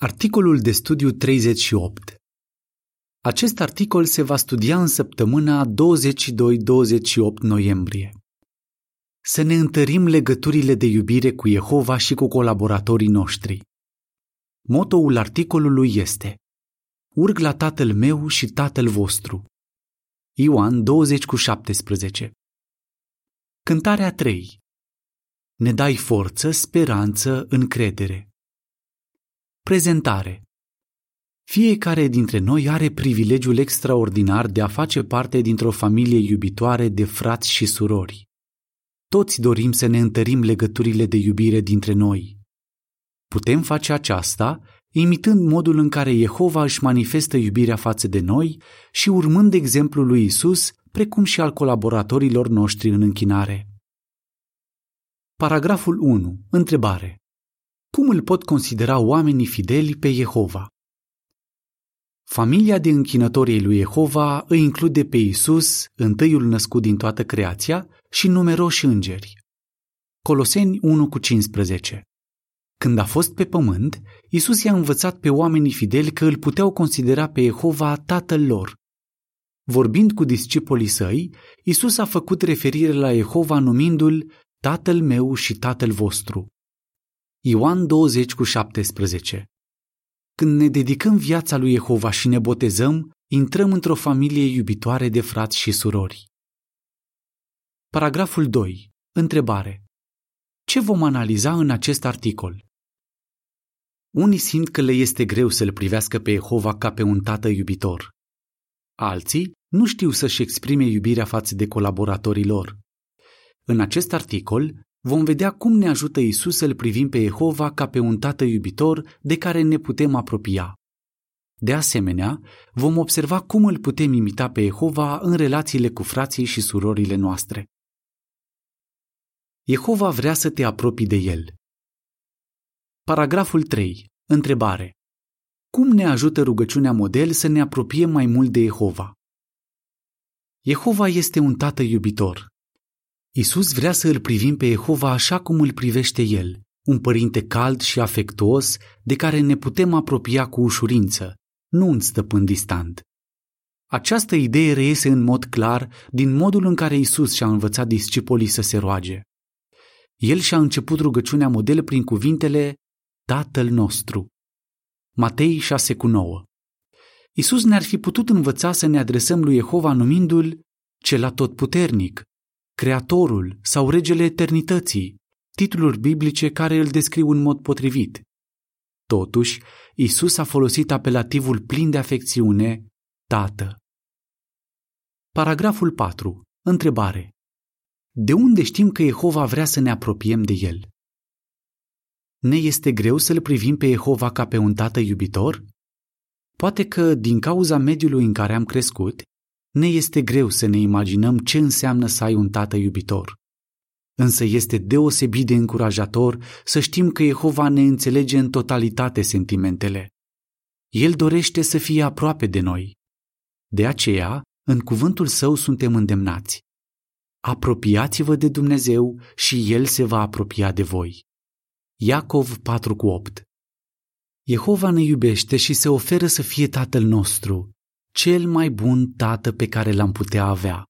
Articolul de studiu 38 Acest articol se va studia în săptămâna 22-28 noiembrie. Să ne întărim legăturile de iubire cu Jehova și cu colaboratorii noștri. Motoul articolului este Urg la tatăl meu și tatăl vostru. Ioan 20 cu 17 Cântarea 3 Ne dai forță, speranță, încredere. Prezentare Fiecare dintre noi are privilegiul extraordinar de a face parte dintr-o familie iubitoare de frați și surori. Toți dorim să ne întărim legăturile de iubire dintre noi. Putem face aceasta imitând modul în care Jehova își manifestă iubirea față de noi și urmând exemplul lui Isus, precum și al colaboratorilor noștri în închinare. Paragraful 1. Întrebare. Cum îl pot considera oamenii fideli pe Jehova? Familia de închinătorii lui Jehova îi include pe Isus, întâiul născut din toată creația, și numeroși îngeri. Coloseni 1 cu 15 Când a fost pe pământ, Isus i-a învățat pe oamenii fideli că îl puteau considera pe Jehova tatăl lor. Vorbind cu discipolii săi, Isus a făcut referire la Jehova numindu-l Tatăl meu și Tatăl vostru. Ioan 20 cu 17 Când ne dedicăm viața lui Jehova și ne botezăm, intrăm într-o familie iubitoare de frați și surori. Paragraful 2. Întrebare. Ce vom analiza în acest articol? Unii simt că le este greu să-L privească pe Jehova ca pe un tată iubitor. Alții nu știu să-și exprime iubirea față de colaboratorii lor. În acest articol vom vedea cum ne ajută Isus să-L privim pe Jehova ca pe un tată iubitor de care ne putem apropia. De asemenea, vom observa cum îl putem imita pe Jehova în relațiile cu frații și surorile noastre. Jehova vrea să te apropii de El. Paragraful 3. Întrebare. Cum ne ajută rugăciunea model să ne apropiem mai mult de Jehova? Jehova este un tată iubitor. Isus vrea să îl privim pe Jehova așa cum îl privește el, un părinte cald și afectuos de care ne putem apropia cu ușurință, nu un stăpân distant. Această idee reiese în mod clar din modul în care Isus și-a învățat discipolii să se roage. El și-a început rugăciunea model prin cuvintele Tatăl nostru. Matei 6 cu 9 Isus ne-ar fi putut învăța să ne adresăm lui Jehova numindu-l cel atotputernic, Creatorul sau Regele Eternității, titluri biblice care îl descriu în mod potrivit. Totuși, Isus a folosit apelativul plin de afecțiune, Tată. Paragraful 4. Întrebare. De unde știm că Jehova vrea să ne apropiem de El? Ne este greu să-L privim pe Jehova ca pe un tată iubitor? Poate că, din cauza mediului în care am crescut, ne este greu să ne imaginăm ce înseamnă să ai un tată iubitor. Însă este deosebit de încurajator să știm că Jehova ne înțelege în totalitate sentimentele. El dorește să fie aproape de noi. De aceea, în cuvântul său suntem îndemnați. Apropiați-vă de Dumnezeu și El se va apropia de voi. Iacov 4,8 Jehova ne iubește și se oferă să fie Tatăl nostru, cel mai bun tată pe care l-am putea avea.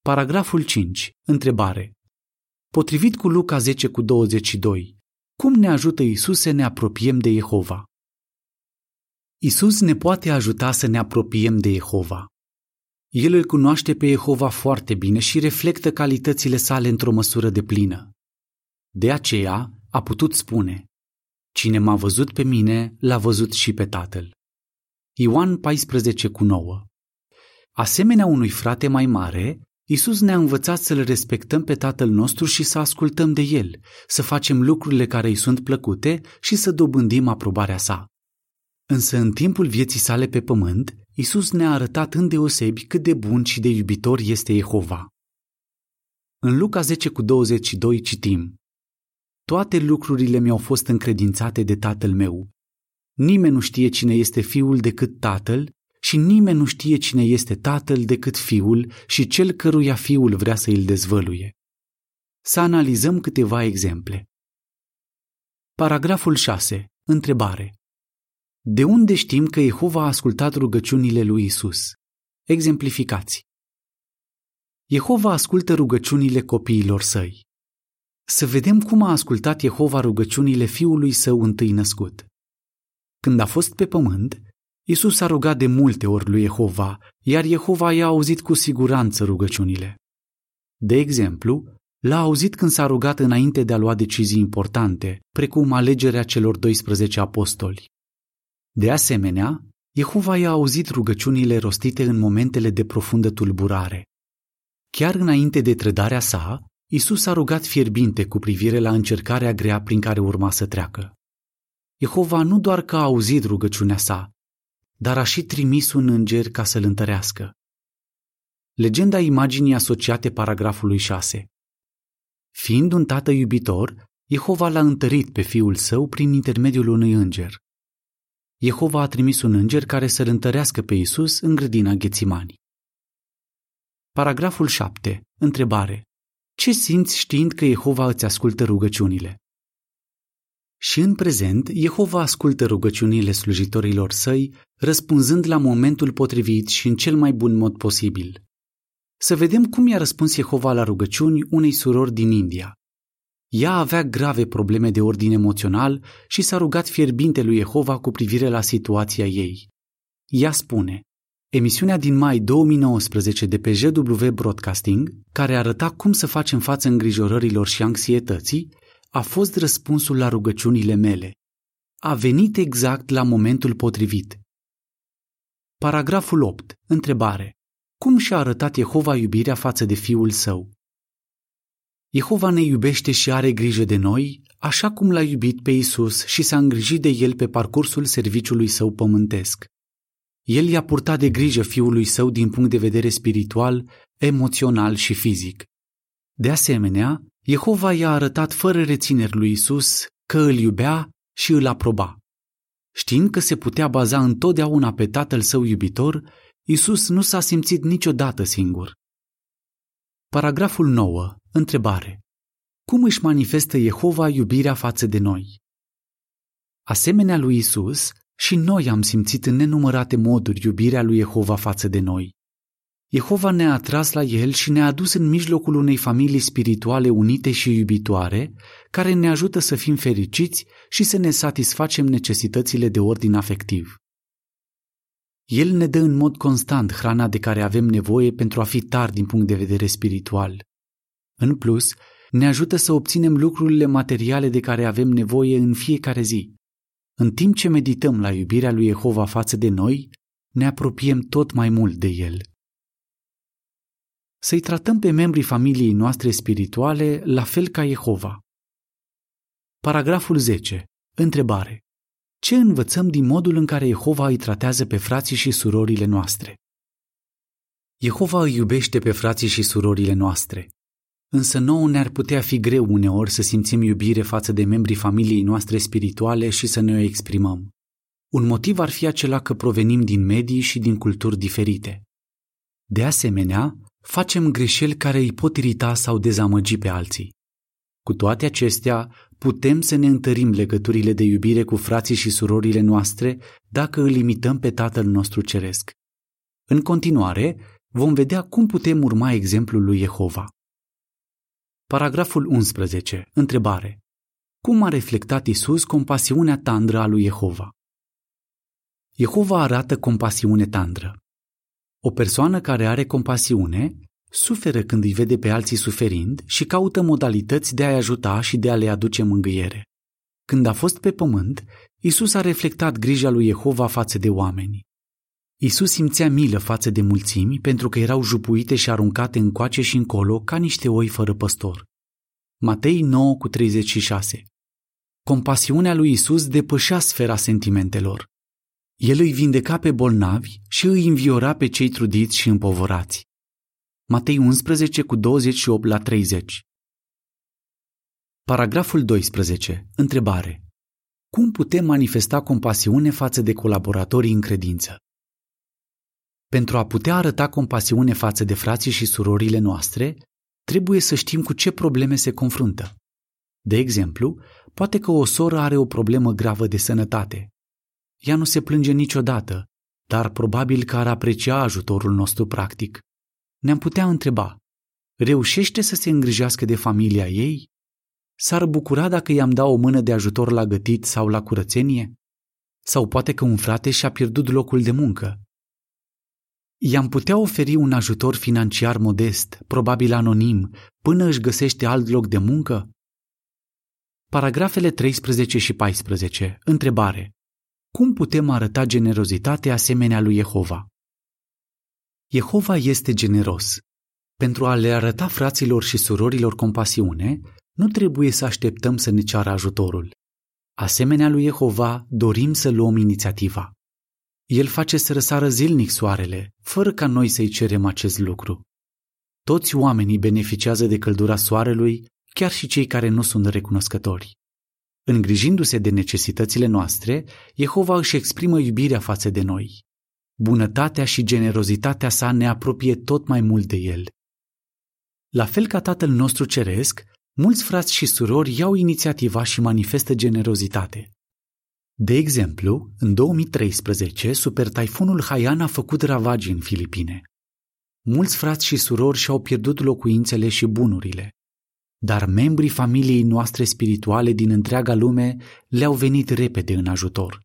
Paragraful 5. Întrebare. Potrivit cu Luca 10 cu 22, cum ne ajută Isus să ne apropiem de Jehova? Isus ne poate ajuta să ne apropiem de Jehova. El îl cunoaște pe Jehova foarte bine și reflectă calitățile sale într-o măsură de plină. De aceea a putut spune, Cine m-a văzut pe mine, l-a văzut și pe Tatăl. Ioan 14 cu 9 Asemenea unui frate mai mare, Isus ne-a învățat să-L respectăm pe Tatăl nostru și să ascultăm de El, să facem lucrurile care îi sunt plăcute și să dobândim aprobarea sa. Însă în timpul vieții sale pe pământ, Isus ne-a arătat îndeosebi cât de bun și de iubitor este Jehova. În Luca 10 cu 22 citim Toate lucrurile mi-au fost încredințate de tatăl meu. Nimeni nu știe cine este fiul decât tatăl și nimeni nu știe cine este tatăl decât fiul și cel căruia fiul vrea să îl dezvăluie. Să analizăm câteva exemple. Paragraful 6. Întrebare. De unde știm că Jehova a ascultat rugăciunile lui Isus? Exemplificați. Jehova ascultă rugăciunile copiilor săi. Să vedem cum a ascultat Jehova rugăciunile fiului său întâi născut. Când a fost pe pământ, Isus a rugat de multe ori lui Jehova, iar Jehova i-a auzit cu siguranță rugăciunile. De exemplu, l-a auzit când s-a rugat înainte de a lua decizii importante, precum alegerea celor 12 apostoli. De asemenea, Jehova i-a auzit rugăciunile rostite în momentele de profundă tulburare. Chiar înainte de trădarea sa, Isus a rugat fierbinte cu privire la încercarea grea prin care urma să treacă. Jehova nu doar că a auzit rugăciunea sa, dar a și trimis un înger ca să-l întărească. Legenda imaginii asociate paragrafului 6 Fiind un tată iubitor, Jehova l-a întărit pe fiul său prin intermediul unui înger. Jehova a trimis un înger care să-l întărească pe Isus în grădina Ghețimani. Paragraful 7. Întrebare. Ce simți știind că Jehova îți ascultă rugăciunile? Și în prezent, Jehova ascultă rugăciunile slujitorilor săi, răspunzând la momentul potrivit și în cel mai bun mod posibil. Să vedem cum i-a răspuns Jehova la rugăciuni unei surori din India. Ea avea grave probleme de ordin emoțional și s-a rugat fierbinte lui Jehova cu privire la situația ei. Ea spune, Emisiunea din mai 2019 de pe JW Broadcasting, care arăta cum să facem față îngrijorărilor și anxietății, a fost răspunsul la rugăciunile mele. A venit exact la momentul potrivit. Paragraful 8. Întrebare. Cum și-a arătat Jehova iubirea față de fiul său? Jehova ne iubește și are grijă de noi, așa cum l-a iubit pe Isus și s-a îngrijit de el pe parcursul serviciului său pământesc. El i-a purtat de grijă fiului său din punct de vedere spiritual, emoțional și fizic. De asemenea, Jehova i-a arătat fără rețineri lui Isus că îl iubea și îl aproba. Știind că se putea baza întotdeauna pe tatăl său iubitor, Isus nu s-a simțit niciodată singur. Paragraful 9. Întrebare. Cum își manifestă Jehova iubirea față de noi? Asemenea lui Isus, și noi am simțit în nenumărate moduri iubirea lui Jehova față de noi. Jehova ne-a atras la el și ne-a adus în mijlocul unei familii spirituale unite și iubitoare, care ne ajută să fim fericiți și să ne satisfacem necesitățile de ordin afectiv. El ne dă în mod constant hrana de care avem nevoie pentru a fi tari din punct de vedere spiritual. În plus, ne ajută să obținem lucrurile materiale de care avem nevoie în fiecare zi. În timp ce medităm la iubirea lui Jehova față de noi, ne apropiem tot mai mult de el. Să-i tratăm pe membrii familiei noastre spirituale la fel ca Jehova. Paragraful 10. Întrebare. Ce învățăm din modul în care Jehova îi tratează pe frații și surorile noastre? Jehova îi iubește pe frații și surorile noastre. Însă nouă ne-ar putea fi greu uneori să simțim iubire față de membrii familiei noastre spirituale și să ne o exprimăm. Un motiv ar fi acela că provenim din medii și din culturi diferite. De asemenea, facem greșeli care îi pot irita sau dezamăgi pe alții. Cu toate acestea, putem să ne întărim legăturile de iubire cu frații și surorile noastre dacă îl imităm pe Tatăl nostru Ceresc. În continuare, vom vedea cum putem urma exemplul lui Jehova. Paragraful 11. Întrebare. Cum a reflectat Isus compasiunea tandră a lui Jehova? Jehova arată compasiune tandră. O persoană care are compasiune suferă când îi vede pe alții suferind și caută modalități de a-i ajuta și de a le aduce mângâiere. Când a fost pe pământ, Isus a reflectat grija lui Jehova față de oameni. Isus simțea milă față de mulțimi pentru că erau jupuite și aruncate încoace și încolo ca niște oi fără păstor. Matei 9 cu 36 Compasiunea lui Isus depășea sfera sentimentelor. El îi vindeca pe bolnavi și îi înviora pe cei trudiți și împovorați. Matei 11 cu 28 la 30 Paragraful 12. Întrebare. Cum putem manifesta compasiune față de colaboratorii în credință? Pentru a putea arăta compasiune față de frații și surorile noastre, trebuie să știm cu ce probleme se confruntă. De exemplu, poate că o soră are o problemă gravă de sănătate. Ea nu se plânge niciodată, dar probabil că ar aprecia ajutorul nostru practic. Ne-am putea întreba, reușește să se îngrijească de familia ei? S-ar bucura dacă i-am da o mână de ajutor la gătit sau la curățenie? Sau poate că un frate și-a pierdut locul de muncă. I-am putea oferi un ajutor financiar modest, probabil anonim, până își găsește alt loc de muncă? Paragrafele 13 și 14. Întrebare. Cum putem arăta generozitate asemenea lui Jehova? Jehova este generos. Pentru a le arăta fraților și surorilor compasiune, nu trebuie să așteptăm să ne ceară ajutorul. Asemenea lui Jehova, dorim să luăm inițiativa. El face să răsară zilnic soarele, fără ca noi să-i cerem acest lucru. Toți oamenii beneficiază de căldura soarelui, chiar și cei care nu sunt recunoscători. Îngrijindu-se de necesitățile noastre, Jehova își exprimă iubirea față de noi. Bunătatea și generozitatea sa ne apropie tot mai mult de el. La fel ca Tatăl nostru ceresc, mulți frați și surori iau inițiativa și manifestă generozitate. De exemplu, în 2013, super taifunul Haiyan a făcut ravagii în Filipine. Mulți frați și surori și-au pierdut locuințele și bunurile. Dar membrii familiei noastre spirituale din întreaga lume le-au venit repede în ajutor.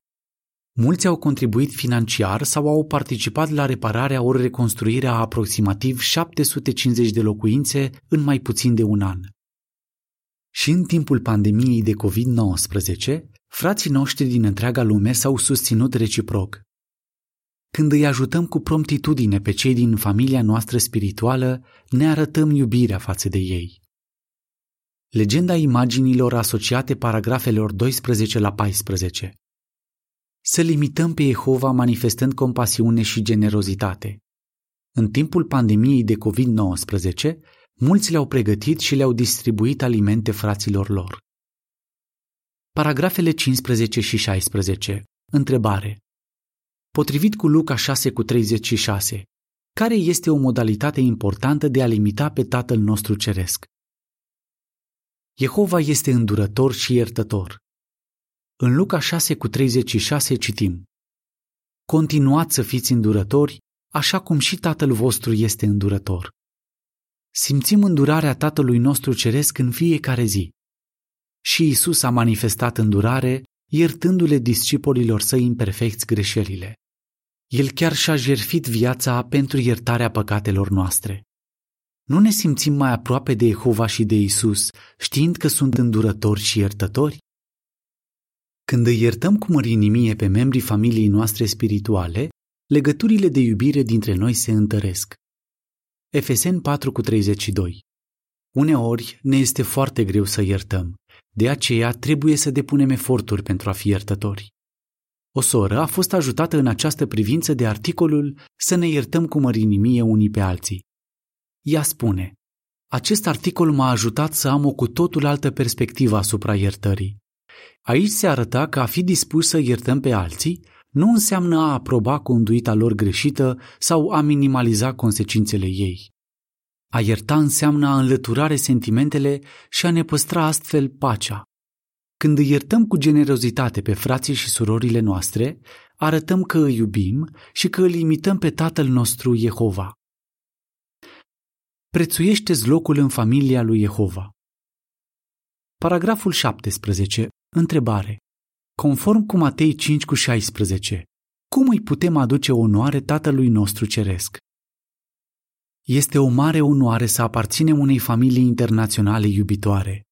Mulți au contribuit financiar sau au participat la repararea ori reconstruirea a aproximativ 750 de locuințe în mai puțin de un an. Și în timpul pandemiei de COVID-19, frații noștri din întreaga lume s-au susținut reciproc. Când îi ajutăm cu promptitudine pe cei din familia noastră spirituală, ne arătăm iubirea față de ei. Legenda imaginilor asociate paragrafelor 12 la 14 Să limităm pe Jehova manifestând compasiune și generozitate. În timpul pandemiei de COVID-19, mulți le-au pregătit și le-au distribuit alimente fraților lor. Paragrafele 15 și 16. Întrebare. Potrivit cu Luca 6 cu 36, care este o modalitate importantă de a limita pe Tatăl nostru Ceresc? Jehova este îndurător și iertător. În Luca 6 cu 36 citim Continuați să fiți îndurători, așa cum și Tatăl vostru este îndurător. Simțim îndurarea Tatălui nostru Ceresc în fiecare zi. Și Isus a manifestat îndurare, iertându-le discipolilor săi imperfecți greșelile. El chiar și-a jerfit viața pentru iertarea păcatelor noastre. Nu ne simțim mai aproape de Jehova și de Isus, știind că sunt îndurători și iertători? Când îi iertăm cu mărinimie pe membrii familiei noastre spirituale, legăturile de iubire dintre noi se întăresc. Efesen 4 cu 32 Uneori ne este foarte greu să iertăm, de aceea trebuie să depunem eforturi pentru a fi iertători. O soră a fost ajutată în această privință de articolul Să ne iertăm cu mărinimie unii pe alții. Ea spune, acest articol m-a ajutat să am o cu totul altă perspectivă asupra iertării. Aici se arăta că a fi dispus să iertăm pe alții nu înseamnă a aproba conduita lor greșită sau a minimaliza consecințele ei. A ierta înseamnă a înlăturare sentimentele și a ne păstra astfel pacea. Când îi iertăm cu generozitate pe frații și surorile noastre, arătăm că îi iubim și că îl imităm pe Tatăl nostru Jehova. Prețuiește locul în familia lui Jehova. Paragraful 17. Întrebare. Conform cu Matei 5 cu 16, cum îi putem aduce onoare Tatălui nostru Ceresc? Este o mare onoare să aparținem unei familii internaționale iubitoare.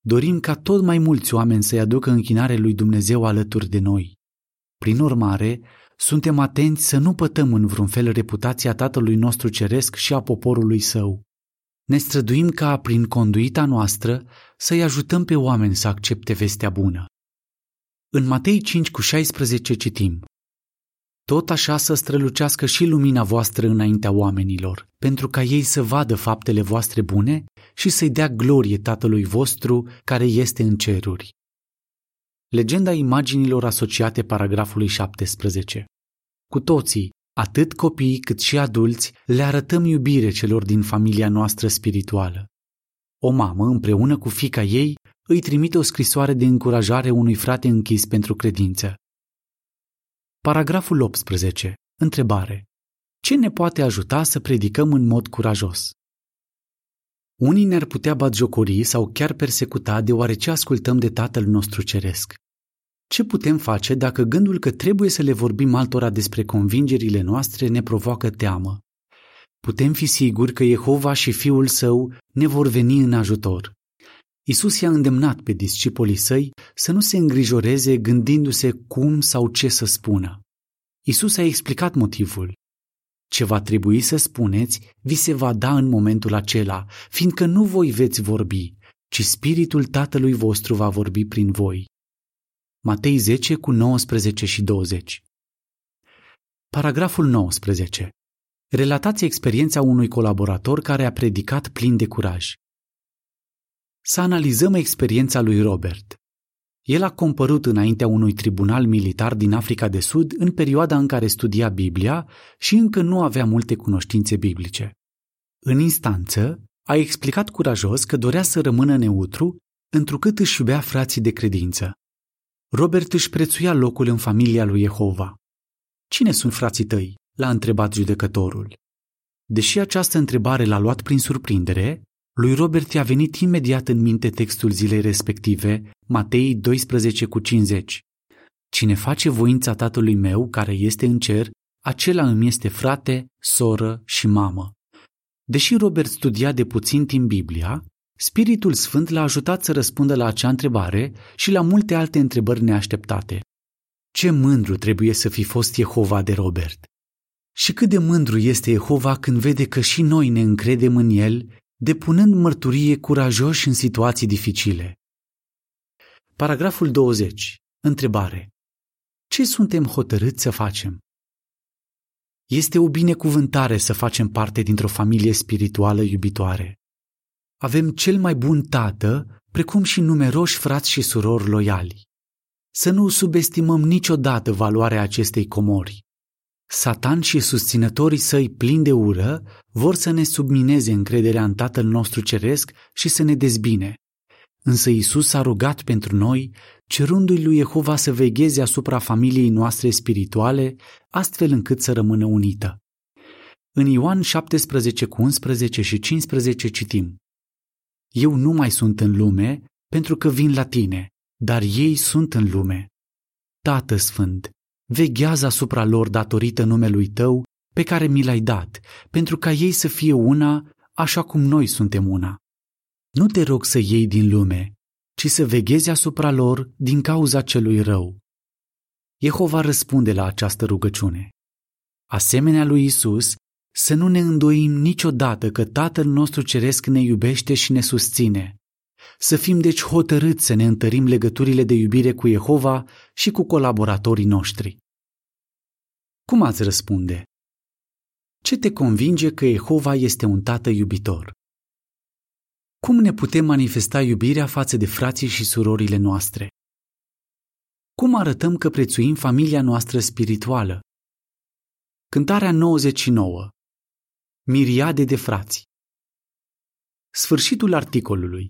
Dorim ca tot mai mulți oameni să-i aducă închinare lui Dumnezeu alături de noi. Prin urmare, suntem atenți să nu pătăm în vreun fel reputația Tatălui nostru Ceresc și a poporului său. Ne străduim ca, prin conduita noastră, să-i ajutăm pe oameni să accepte vestea bună. În Matei 5 cu 16 citim Tot așa să strălucească și lumina voastră înaintea oamenilor, pentru ca ei să vadă faptele voastre bune și să-i dea glorie Tatălui vostru care este în ceruri. Legenda imaginilor asociate paragrafului 17. Cu toții, atât copiii cât și adulți, le arătăm iubire celor din familia noastră spirituală. O mamă, împreună cu fica ei, îi trimite o scrisoare de încurajare unui frate închis pentru credință. Paragraful 18. Întrebare. Ce ne poate ajuta să predicăm în mod curajos? Unii ne-ar putea batjocori sau chiar persecuta deoarece ascultăm de Tatăl nostru Ceresc. Ce putem face dacă gândul că trebuie să le vorbim altora despre convingerile noastre ne provoacă teamă? Putem fi siguri că Jehova și Fiul Său ne vor veni în ajutor. Isus i-a îndemnat pe discipolii săi să nu se îngrijoreze gândindu-se cum sau ce să spună. Isus a explicat motivul. Ce va trebui să spuneți, vi se va da în momentul acela, fiindcă nu voi veți vorbi, ci Spiritul Tatălui vostru va vorbi prin voi. Matei 10 cu 19 și 20 Paragraful 19. Relatați experiența unui colaborator care a predicat plin de curaj. Să analizăm experiența lui Robert. El a compărut înaintea unui tribunal militar din Africa de Sud în perioada în care studia Biblia și încă nu avea multe cunoștințe biblice. În instanță, a explicat curajos că dorea să rămână neutru, întrucât își iubea frații de credință. Robert își prețuia locul în familia lui Jehova. Cine sunt frații tăi? l-a întrebat judecătorul. Deși această întrebare l-a luat prin surprindere, lui Robert i-a venit imediat în minte textul zilei respective, Matei 12 cu 50. Cine face voința tatălui meu, care este în cer, acela îmi este frate, soră și mamă. Deși Robert studia de puțin timp Biblia, Spiritul Sfânt l-a ajutat să răspundă la acea întrebare și la multe alte întrebări neașteptate. Ce mândru trebuie să fi fost Jehova de Robert! Și cât de mândru este Jehova când vede că și noi ne încredem în El, depunând mărturie curajoși în situații dificile. Paragraful 20. Întrebare. Ce suntem hotărâți să facem? Este o binecuvântare să facem parte dintr-o familie spirituală iubitoare. Avem cel mai bun tată, precum și numeroși frați și surori loiali. Să nu subestimăm niciodată valoarea acestei comori. Satan și susținătorii săi plini de ură vor să ne submineze încrederea în Tatăl nostru Ceresc și să ne dezbine. Însă Isus a rugat pentru noi, cerându-i lui Jehova să vegheze asupra familiei noastre spirituale, astfel încât să rămână unită. În Ioan 17 cu 11 și 15 citim Eu nu mai sunt în lume pentru că vin la tine, dar ei sunt în lume. Tată Sfânt, veghează asupra lor datorită numelui tău pe care mi l-ai dat, pentru ca ei să fie una așa cum noi suntem una. Nu te rog să iei din lume, ci să veghezi asupra lor din cauza celui rău. Jehova răspunde la această rugăciune. Asemenea lui Isus, să nu ne îndoim niciodată că Tatăl nostru Ceresc ne iubește și ne susține, să fim deci hotărâți să ne întărim legăturile de iubire cu Jehova și cu colaboratorii noștri. Cum ați răspunde? Ce te convinge că Jehova este un tată iubitor? Cum ne putem manifesta iubirea față de frații și surorile noastre? Cum arătăm că prețuim familia noastră spirituală? Cântarea 99 Miriade de frați Sfârșitul articolului